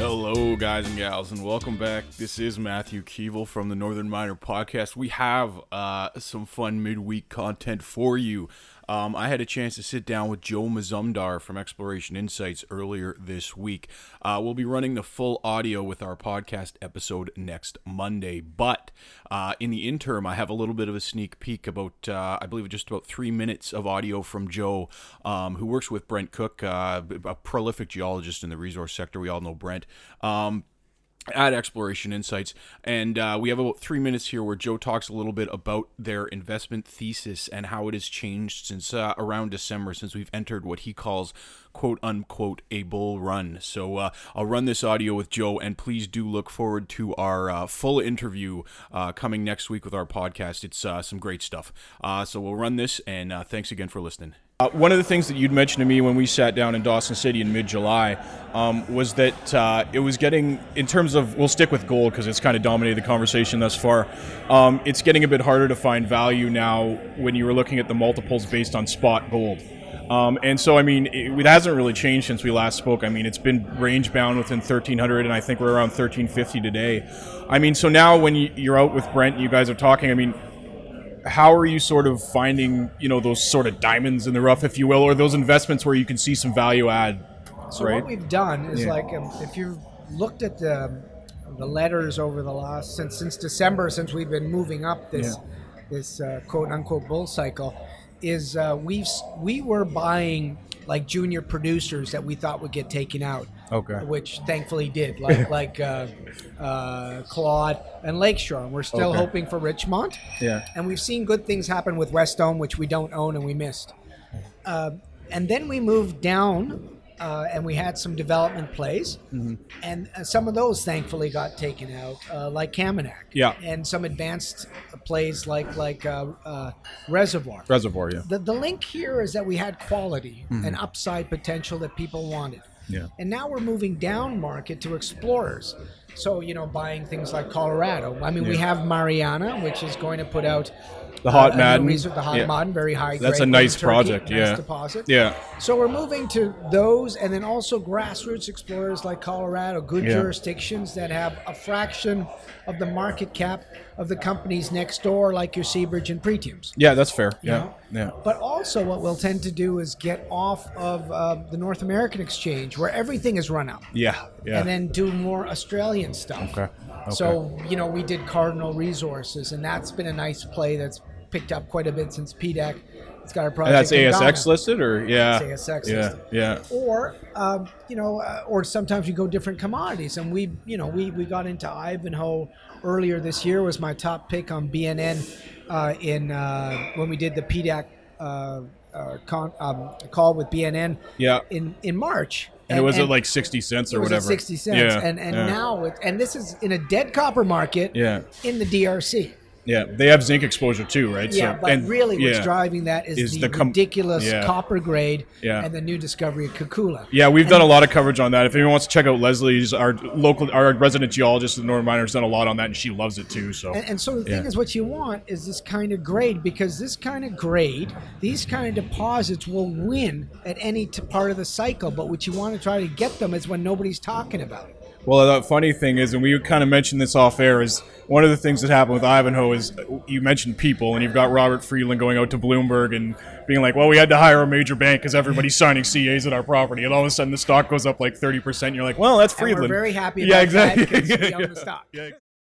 Hello, guys and gals, and welcome back. This is Matthew Keevil from the Northern Miner Podcast. We have uh, some fun midweek content for you. Um, I had a chance to sit down with Joe Mazumdar from Exploration Insights earlier this week. Uh, we'll be running the full audio with our podcast episode next Monday, but uh, in the interim, I have a little bit of a sneak peek about, uh, I believe, just about three minutes of audio from Joe, um, who works with Brent Cook, uh, a prolific geologist in the resource sector. We all know Brent. Um, at Exploration Insights. And uh, we have about three minutes here where Joe talks a little bit about their investment thesis and how it has changed since uh, around December, since we've entered what he calls quote unquote a bull run. So uh, I'll run this audio with Joe, and please do look forward to our uh, full interview uh, coming next week with our podcast. It's uh, some great stuff. so we'll run this, and thanks again for listening. Uh, one of the things that you'd mentioned to me when we sat down in Dawson City in mid-July um, was that uh, it was getting, in terms of, we'll stick with gold because it's kind of dominated the conversation thus far. Um, it's getting a bit harder to find value now when you were looking at the multiples based on spot gold. Um, and so, I mean, it, it, hasn't really changed since we last spoke. I mean, it's been range bound within 1300, and I think we're around 1350 today. I mean, so now when you, you're out with Brent, and you guys are talking. I mean, how are you sort of finding you know those sort of diamonds in the rough, if you will, or those investments where you can see some value add? So right? what we've done is yeah. like um, if you've looked at the the letters over the last since since December, since we've been moving up this yeah. this uh, quote unquote bull cycle, is uh, we've we were buying like junior producers that we thought would get taken out. Okay. Which thankfully did, like like uh, uh, Claude and Lakeshore. And we're still okay. hoping for Richmont. Yeah. And we've seen good things happen with West Wesdome, which we don't own and we missed. Uh, and then we moved down uh, and we had some development plays, mm-hmm. and uh, some of those thankfully got taken out, uh, like Kaminak. Yeah, and some advanced plays like like uh, uh, Reservoir. Reservoir, yeah. The the link here is that we had quality mm-hmm. and upside potential that people wanted. Yeah. And now we're moving down market to explorers. So, you know, buying things like Colorado. I mean, yeah. we have Mariana, which is going to put out the hot uh, Maden, the hot yeah. Maden, very high. That's a nice project, nice yeah. Deposit. Yeah. So we're moving to those, and then also grassroots explorers like Colorado, good yeah. jurisdictions that have a fraction of the market cap of the companies next door, like your Seabridge and Pretiums. Yeah, that's fair. Yeah, know? yeah. But also, what we'll tend to do is get off of uh, the North American exchange, where everything is run up. Yeah, yeah. And then do more Australian stuff. Okay. okay. So you know, we did Cardinal Resources, and that's been a nice play that's picked up quite a bit since PDAC. It's got a project. And that's ASX listed, or yeah, it's ASX yeah, listed. yeah. Or um, you know, uh, or sometimes we go different commodities, and we, you know, we we got into Ivanhoe earlier this year. Was my top pick on BNN uh, in uh, when we did the PDAC uh, uh, con, um, call with BNN. Yeah. In in March. And, and it was and at like sixty cents or whatever. sixty cents. Yeah, and and yeah. now it, and this is in a dead copper market. Yeah. In the DRC. Yeah, they have zinc exposure too, right? Yeah, so, but and, really, what's yeah, driving that is, is the, the com- ridiculous yeah. copper grade yeah. and the new discovery of Kakula. Yeah, we've and done a lot of coverage on that. If anyone wants to check out Lesley's, our local, our resident geologist at the Northern Miner, has done a lot on that, and she loves it too. So, and, and so the thing is, what you want is this kind of grade because this kind of grade, these kind of deposits will win at any t- part of the cycle. But what you want to try to get them is when nobody's talking about it. Well, the funny thing is, and we kind of mentioned this off air, is one of the things that happened with Ivanhoe is you mentioned people, and you've got Robert Friedland going out to Bloomberg and being like, well, we had to hire a major bank because everybody's signing CAs at our property. And all of a sudden the stock goes up like 30%. And you're like, well, that's Friedland. And we're very happy yeah, exactly. yeah, yeah. the stock. Yeah.